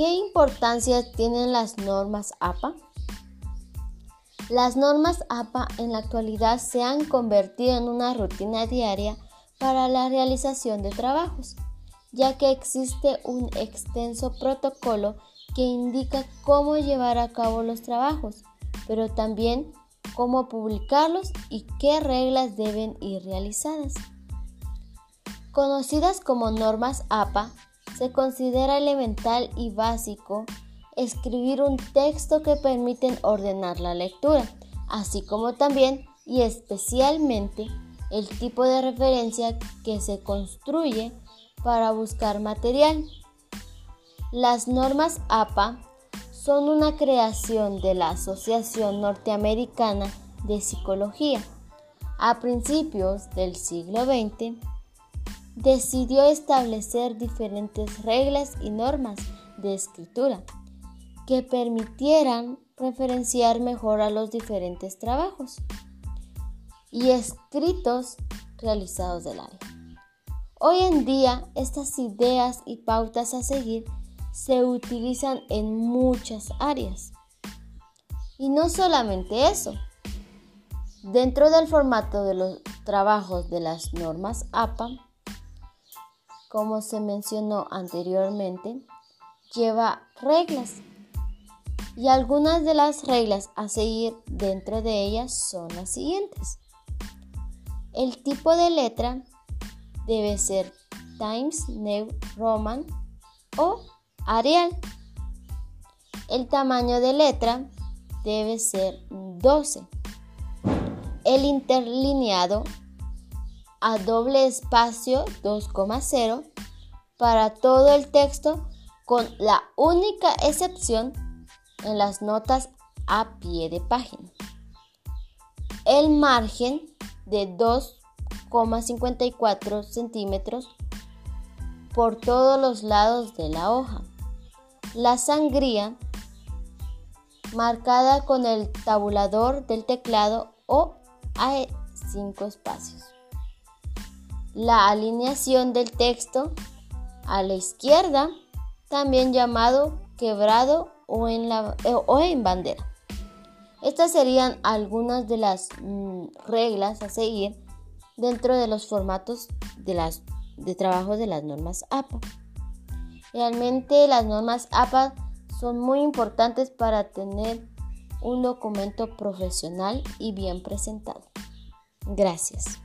¿Qué importancia tienen las normas APA? Las normas APA en la actualidad se han convertido en una rutina diaria para la realización de trabajos, ya que existe un extenso protocolo que indica cómo llevar a cabo los trabajos, pero también cómo publicarlos y qué reglas deben ir realizadas. Conocidas como normas APA, se considera elemental y básico escribir un texto que permiten ordenar la lectura, así como también y especialmente el tipo de referencia que se construye para buscar material. Las normas APA son una creación de la Asociación Norteamericana de Psicología. A principios del siglo XX, decidió establecer diferentes reglas y normas de escritura que permitieran referenciar mejor a los diferentes trabajos y escritos realizados del área. Hoy en día estas ideas y pautas a seguir se utilizan en muchas áreas. Y no solamente eso. Dentro del formato de los trabajos de las normas APA, como se mencionó anteriormente, lleva reglas y algunas de las reglas a seguir dentro de ellas son las siguientes. El tipo de letra debe ser Times New Roman o Arial. El tamaño de letra debe ser 12. El interlineado a doble espacio 2,0 para todo el texto con la única excepción en las notas a pie de página. El margen de 2,54 centímetros por todos los lados de la hoja. La sangría marcada con el tabulador del teclado o a 5 espacios. La alineación del texto a la izquierda, también llamado quebrado o en, la, eh, o en bandera. Estas serían algunas de las mm, reglas a seguir dentro de los formatos de, las, de trabajo de las normas APA. Realmente las normas APA son muy importantes para tener un documento profesional y bien presentado. Gracias.